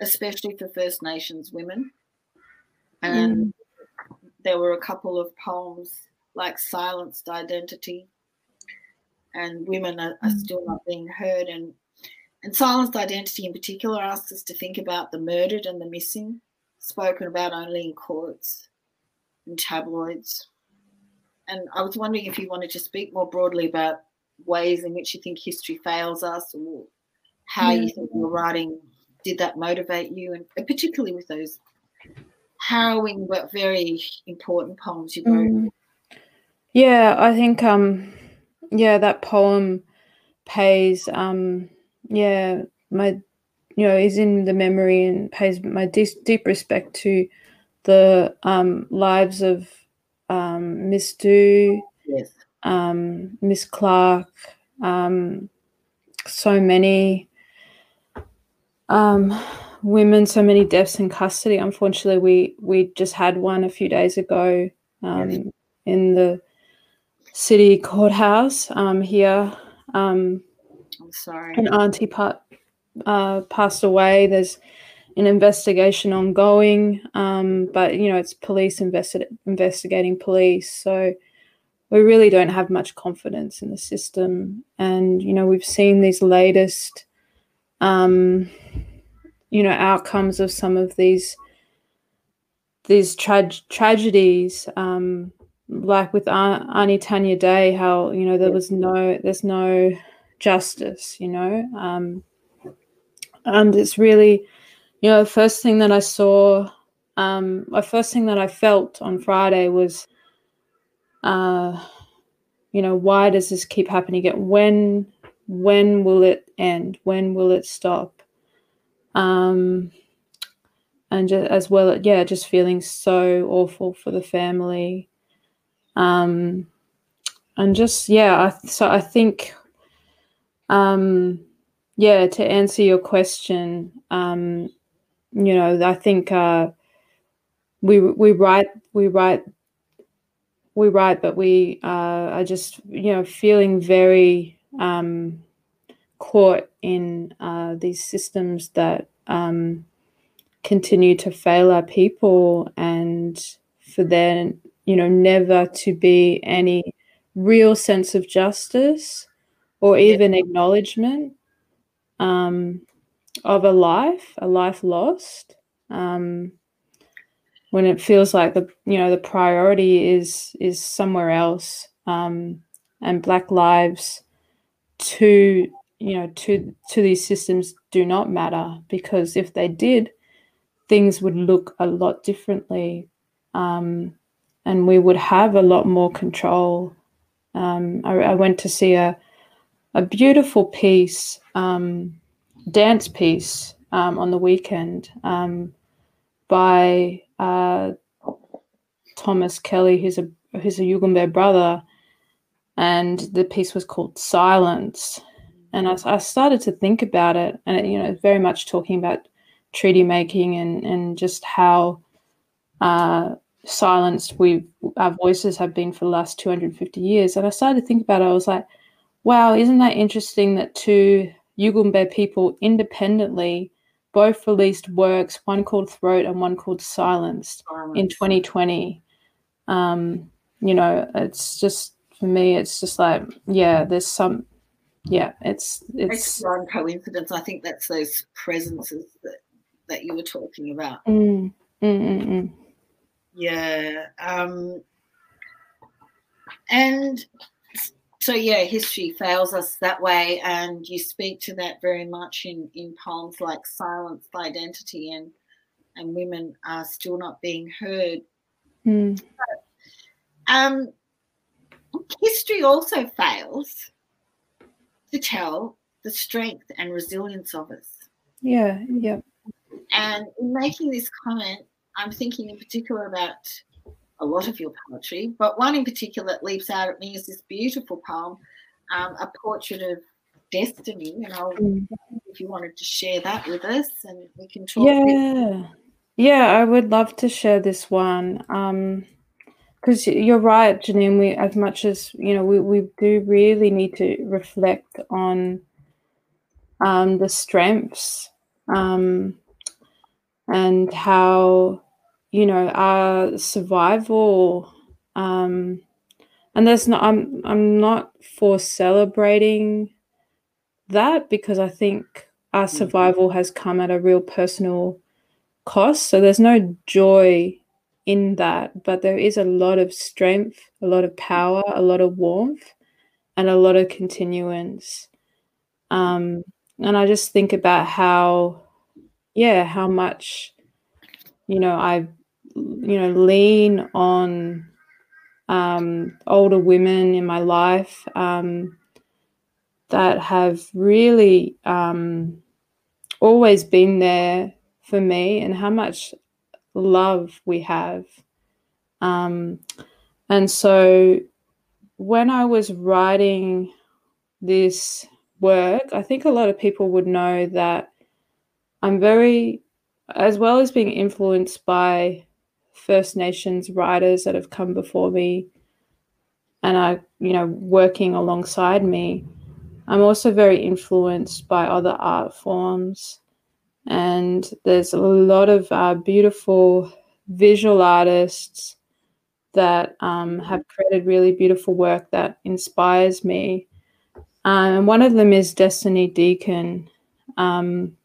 especially for First Nations women. And mm there were a couple of poems like Silenced Identity and Women are, are Still Not Being Heard. And, and Silenced Identity in particular asks us to think about the murdered and the missing. spoken about only in courts and tabloids. And I was wondering if you wanted to speak more broadly about ways in which you think history fails us or how yeah. you think your writing did that motivate you, and particularly with those harrowing but very important poems you wrote. Mm. Yeah, I think um yeah, that poem pays um yeah, my you know, is in the memory and pays my deep, deep respect to the um lives of um Miss Dhu, yes. um, Miss Clark, um so many um women, so many deaths in custody. Unfortunately, we we just had one a few days ago um, yes. in the city courthouse um, here. Um, sorry. An auntie part, uh, passed away. There's an investigation ongoing, um, but you know it's police investi- investigating police. So we really don't have much confidence in the system, and you know we've seen these latest. Um, you know outcomes of some of these these tra- tragedies um, like with Aunty Tanya Day how you know there was no there's no justice you know? Um, and it's really you know the first thing that I saw um, the first thing that I felt on Friday was uh, you know why does this keep happening again? When when will it end? When will it stop? Um, and just, as well, yeah, just feeling so awful for the family. Um, and just yeah, I, so I think, um, yeah, to answer your question, um, you know, I think uh, we we write we write we write, but we uh, are just you know feeling very um, caught in uh, these systems that um, continue to fail our people and for there you know never to be any real sense of justice or even yeah. acknowledgement um, of a life a life lost um, when it feels like the you know the priority is is somewhere else um, and black lives to you know to to these systems do not matter because if they did things would look a lot differently um, and we would have a lot more control um, I, I, went to see a a beautiful piece um, dance piece um, on the weekend um, by uh, Thomas Kelly who's a who's a Yugambeh brother and the piece was called Silence and I, I started to think about it, and it, you know, very much talking about treaty making and and just how uh, silenced we our voices have been for the last 250 years. And I started to think about it. I was like, wow, isn't that interesting that two Yugambeh people independently both released works, one called Throat and one called Silenced, Silence. in 2020. Um, you know, it's just for me, it's just like, yeah, there's some yeah, it's it's one coincidence. I think that's those presences that that you were talking about. Mm, mm, mm, mm. yeah, um, and so yeah, history fails us that way, and you speak to that very much in in poems like "Silenced Identity" and and women are still not being heard. Mm. But, um, history also fails to tell the strength and resilience of us. Yeah, yeah. And in making this comment, I'm thinking in particular about a lot of your poetry, but one in particular that leaps out at me is this beautiful poem, um, A Portrait of Destiny. And I'll, mm. if you wanted to share that with us and we can talk. Yeah. Yeah, I would love to share this one. Um, because you're right, Jeanine. We, as much as you know, we, we do really need to reflect on um, the strengths um, and how you know our survival. Um, and there's not. I'm I'm not for celebrating that because I think our mm-hmm. survival has come at a real personal cost. So there's no joy in that, but there is a lot of strength, a lot of power, a lot of warmth, and a lot of continuance. Um, and I just think about how, yeah, how much, you know, I, you know, lean on um, older women in my life um, that have really um, always been there for me and how much love we have. Um, and so when I was writing this work, I think a lot of people would know that I'm very, as well as being influenced by First Nations writers that have come before me and are, you know, working alongside me. I'm also very influenced by other art forms. And there's a lot of uh, beautiful visual artists that um, have created really beautiful work that inspires me. Um, and one of them is Destiny Deacon. Um,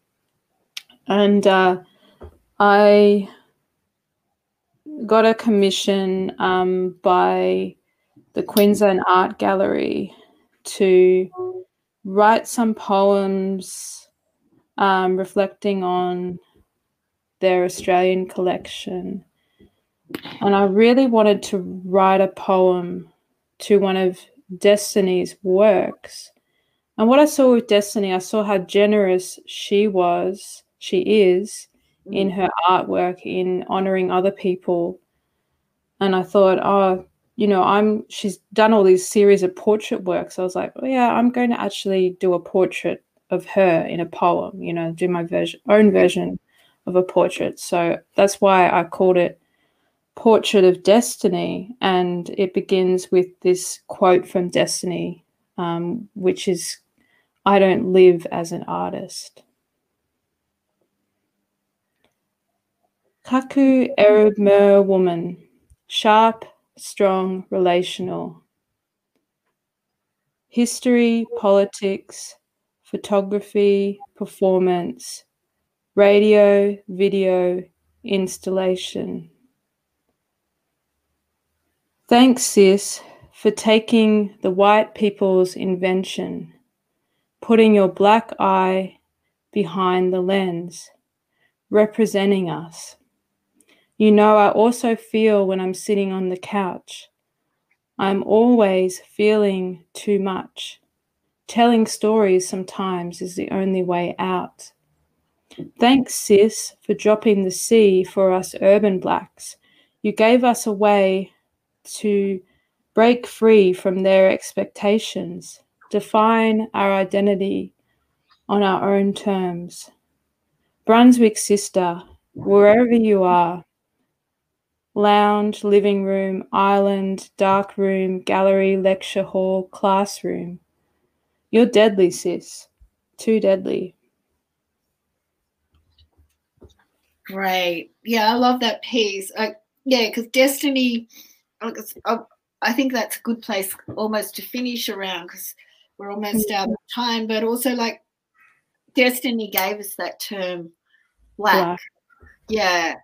and uh, I got a commission um, by the Queensland Art Gallery to write some poems um, reflecting on their Australian collection. And I really wanted to write a poem to one of Destiny's works. And what I saw with Destiny, I saw how generous she was, she is, in mm. her artwork, in honoring other people. And I thought, oh, you know, I'm she's done all these series of portrait works. So I was like, oh yeah, I'm going to actually do a portrait of her in a poem, you know, do my version own version of a portrait. So that's why I called it Portrait of Destiny. And it begins with this quote from Destiny, um, which is I don't live as an artist. Kuku Erub Mer woman, sharp, strong, relational. History, politics, photography, performance, radio, video, installation. Thanks, sis, for taking the white people's invention, putting your black eye behind the lens, representing us. You know, I also feel when I'm sitting on the couch. I'm always feeling too much. Telling stories sometimes is the only way out. Thanks, sis, for dropping the C for us urban blacks. You gave us a way to break free from their expectations, define our identity on our own terms. Brunswick sister, wherever you are, lounge, living room, island, dark room, gallery, lecture hall, classroom. You're deadly, sis. Too deadly. Great. Yeah, I love that piece. I, yeah, because Destiny, I think that's a good place almost to finish around because we're almost mm. out of time. But also, like, Destiny gave us that term, black. black. Yeah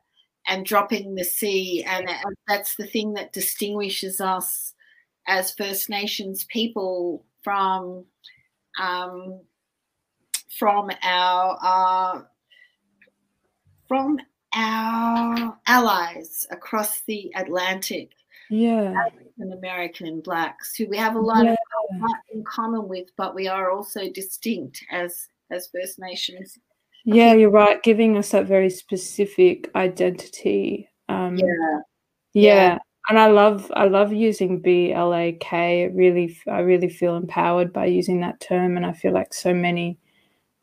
and dropping the C. And, that's the thing that distinguishes us as First Nations people from um, from our uh, from our allies across the Atlantic. Yeah, African American blacks who we have a lot yeah. of in common with, but we are also distinct as as First Nations yeah, you're right. Giving us that very specific identity. Um, yeah. yeah. yeah. And I love I love using B L A K. Really, I really feel empowered by using that term, and I feel like so many,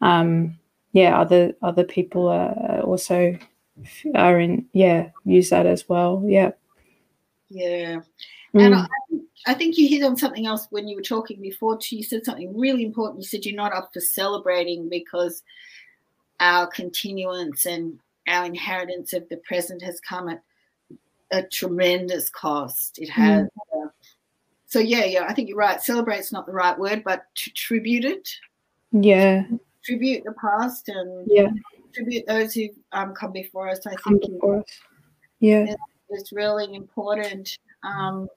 um, yeah, other other people are also are in yeah use that as well. Yeah. Yeah. Mm. And I, I think you hit on something else when you were talking before too. You said something really important. You said you're not up for celebrating because our continuance and our inheritance of the present has come at a tremendous cost. It has. Mm. Uh, so yeah, yeah, I think you're right. Celebrate's not the right word, but to tribute it. Yeah. Tribute the past and yeah. tribute those who've um, come before us. I Come think before us. Yeah. is really important. Um,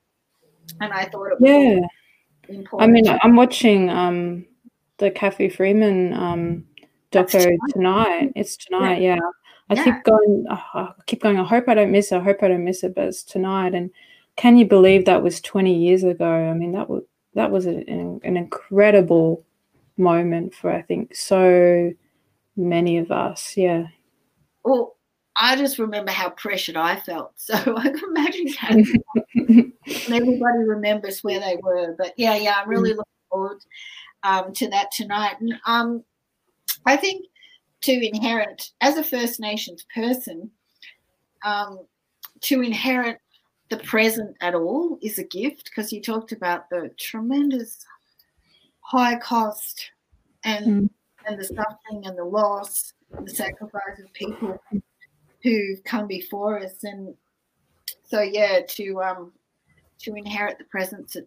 and I thought it was Yeah. important. I mean, I'm watching um the Cathy Freeman um That's doco tonight. tonight. It's tonight, yeah. I Yeah. keep going. oh, I keep going. I hope I don't miss it. I hope I don't miss it. But it's tonight, and can you believe that was 20 years ago? I mean, that was that was an, an incredible moment for I think so many of us. Yeah. well, I just remember how pressured I felt. So I can imagine Cathy and everybody remembers where they were. But yeah, yeah, I'm really looking forward um, to that tonight. And um, I think to inherit, as a First Nations person, um, to inherit the present at all is a gift because you talked about the tremendous high cost and Mm. and the suffering and the loss and the sacrifice of people who've come before us and so yeah to um to inherit the presence at,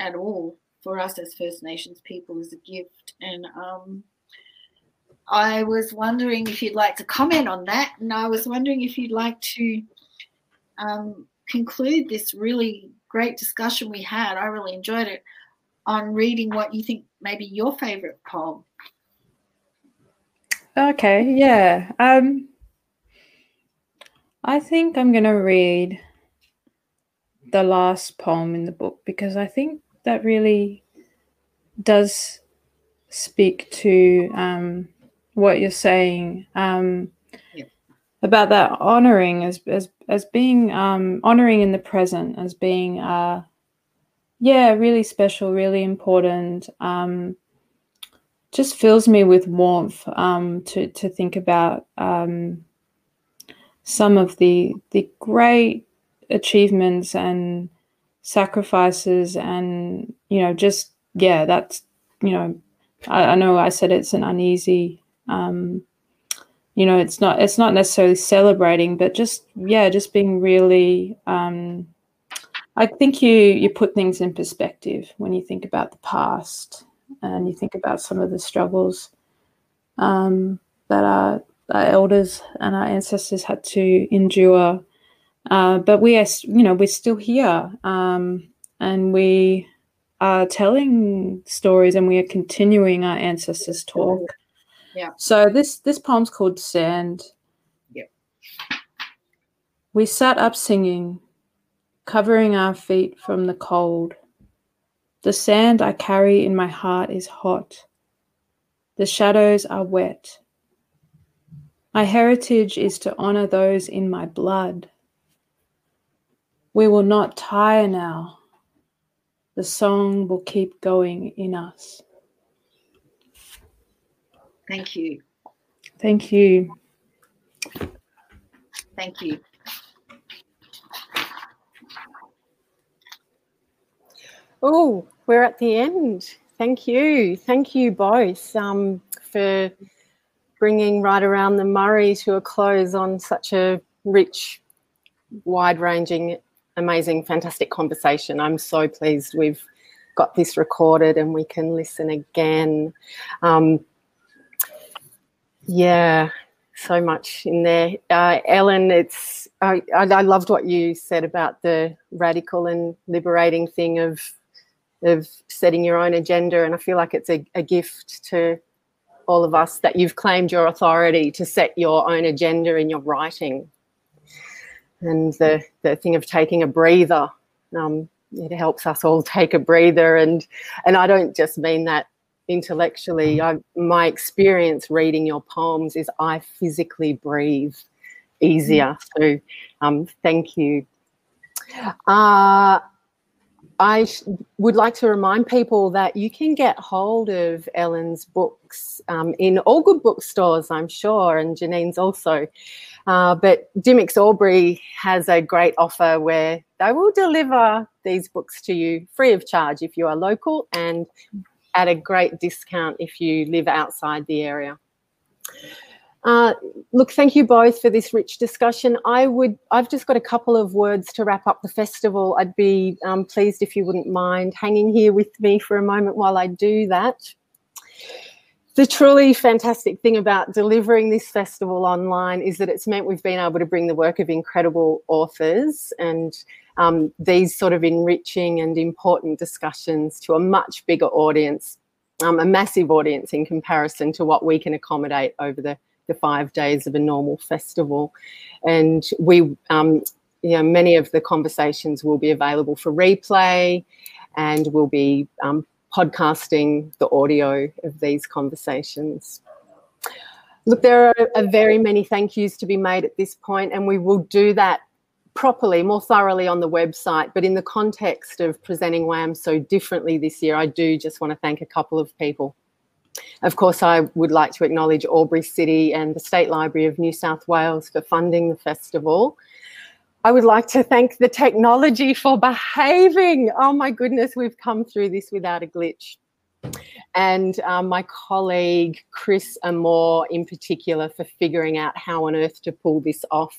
at all for us as First Nations people is a gift and um I was wondering if you'd like to comment on that and I was wondering if you'd like to um, conclude this really great discussion we had I really enjoyed it on reading what you think maybe your favorite poem Okay, yeah. Um I think I'm going to read the last poem in the book because I think that really does speak to um what you're saying um about that honoring as as as being um honoring in the present as being uh yeah, really special, really important. Um just fills me with warmth um, to to think about um, some of the the great achievements and sacrifices, and you know, just yeah, that's you know, I, I know I said it's an uneasy, um, you know, it's not it's not necessarily celebrating, but just yeah, just being really. Um, I think you you put things in perspective when you think about the past and you think about some of the struggles um, that our, our elders and our ancestors had to endure. Uh, but we are, you know, we're still here, um, and we are telling stories, and we are continuing our ancestors' talk. Yeah. So this this poem's called Sand. Yep. We sat up singing, covering our feet from the cold. The sand I carry in my heart is hot. The shadows are wet. My heritage is to honor those in my blood. We will not tire now. The song will keep going in us. Thank you Thank you. thank you Oh, we're at the end. Thank you. Thank you both um, for bringing Write Around the Murray to a close on such a rich, wide ranging, amazing, fantastic conversation. I'm so pleased we've got this recorded and we can listen again. Um, yeah, so much in there. Uh, Ellen, it's I, I, loved what you said about the radical and liberating thing of of setting your own agenda, and I feel like it's a, a gift to all of us that you've claimed your authority to set your own agenda in your writing. And the the thing of taking a breather, um, it helps us all take a breather, and and I don't just mean that intellectually. I, my experience reading your poems is I physically breathe easier. So, um, thank you. Uh, I sh- would like to remind people that you can get hold of Ellen's books um, in all good bookstores, I'm sure, and Jeanine's also. Uh, but Dymocks Albury has a great offer where they will deliver these books to you free of charge if you are local and at a great discount if you live outside the area. Uh, look, thank you both for this rich discussion. I would, I've just got a couple of words to wrap up the festival. I'd be um, pleased if you wouldn't mind hanging here with me for a moment while I do that. the truly fantastic thing about delivering this festival online is that it's meant we've been able to bring the work of incredible authors and um, these sort of enriching and important discussions to a much bigger audience, um, a massive audience in comparison to what we can accommodate over the, the five days of a normal festival. And we, um, you know, many of the conversations will be available for replay and we'll be um, podcasting the audio of these conversations. Look, there are, are very many thank yous to be made at this point, and we will do that properly, more thoroughly on the website. But in the context of presenting WAM so differently this year, I do just want to thank a couple of people. Of course, I would like to acknowledge Albury City and the State Library of New South Wales for funding the festival. I would like to thank the technology for behaving. Oh my goodness, we've come through this without a glitch. And um, my colleague Chris Amore, in particular, for figuring out how on earth to pull this off,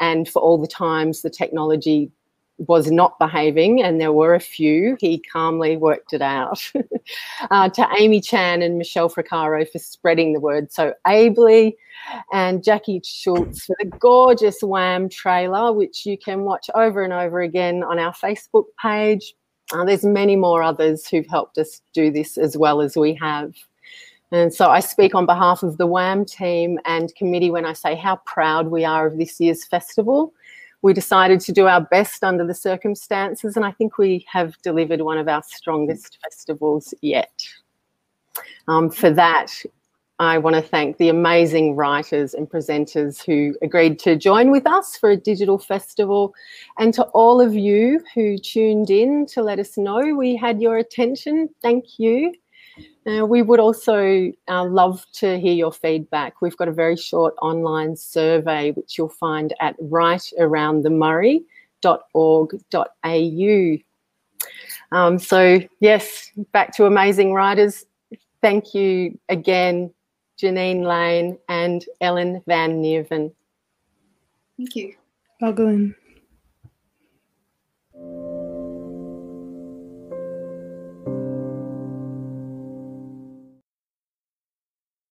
and for all the times the technology was not behaving, and there were a few, he calmly worked it out. uh, to Amy Chan and Michelle Fracaro for spreading the word so ably, and Jackie Schultz for the gorgeous WAM trailer, which you can watch over and over again on our Facebook page. Uh, there's many more others who've helped us do this as well as we have. And so I speak on behalf of the WAM team and committee when I say how proud we are of this year's festival we decided to do our best under the circumstances, and I think we have delivered one of our strongest festivals yet. Um, for that, I want to thank the amazing writers and presenters who agreed to join with us for a digital festival, and to all of you who tuned in to let us know we had your attention. Thank you. Uh, we would also uh, love to hear your feedback. We've got a very short online survey which you'll find at writearoundthemurray.org.au. Um, so, yes, back to Amazing Writers. Thank you again, Jeanine Leane and Ellen Van Neerven. Thank you. Oglen.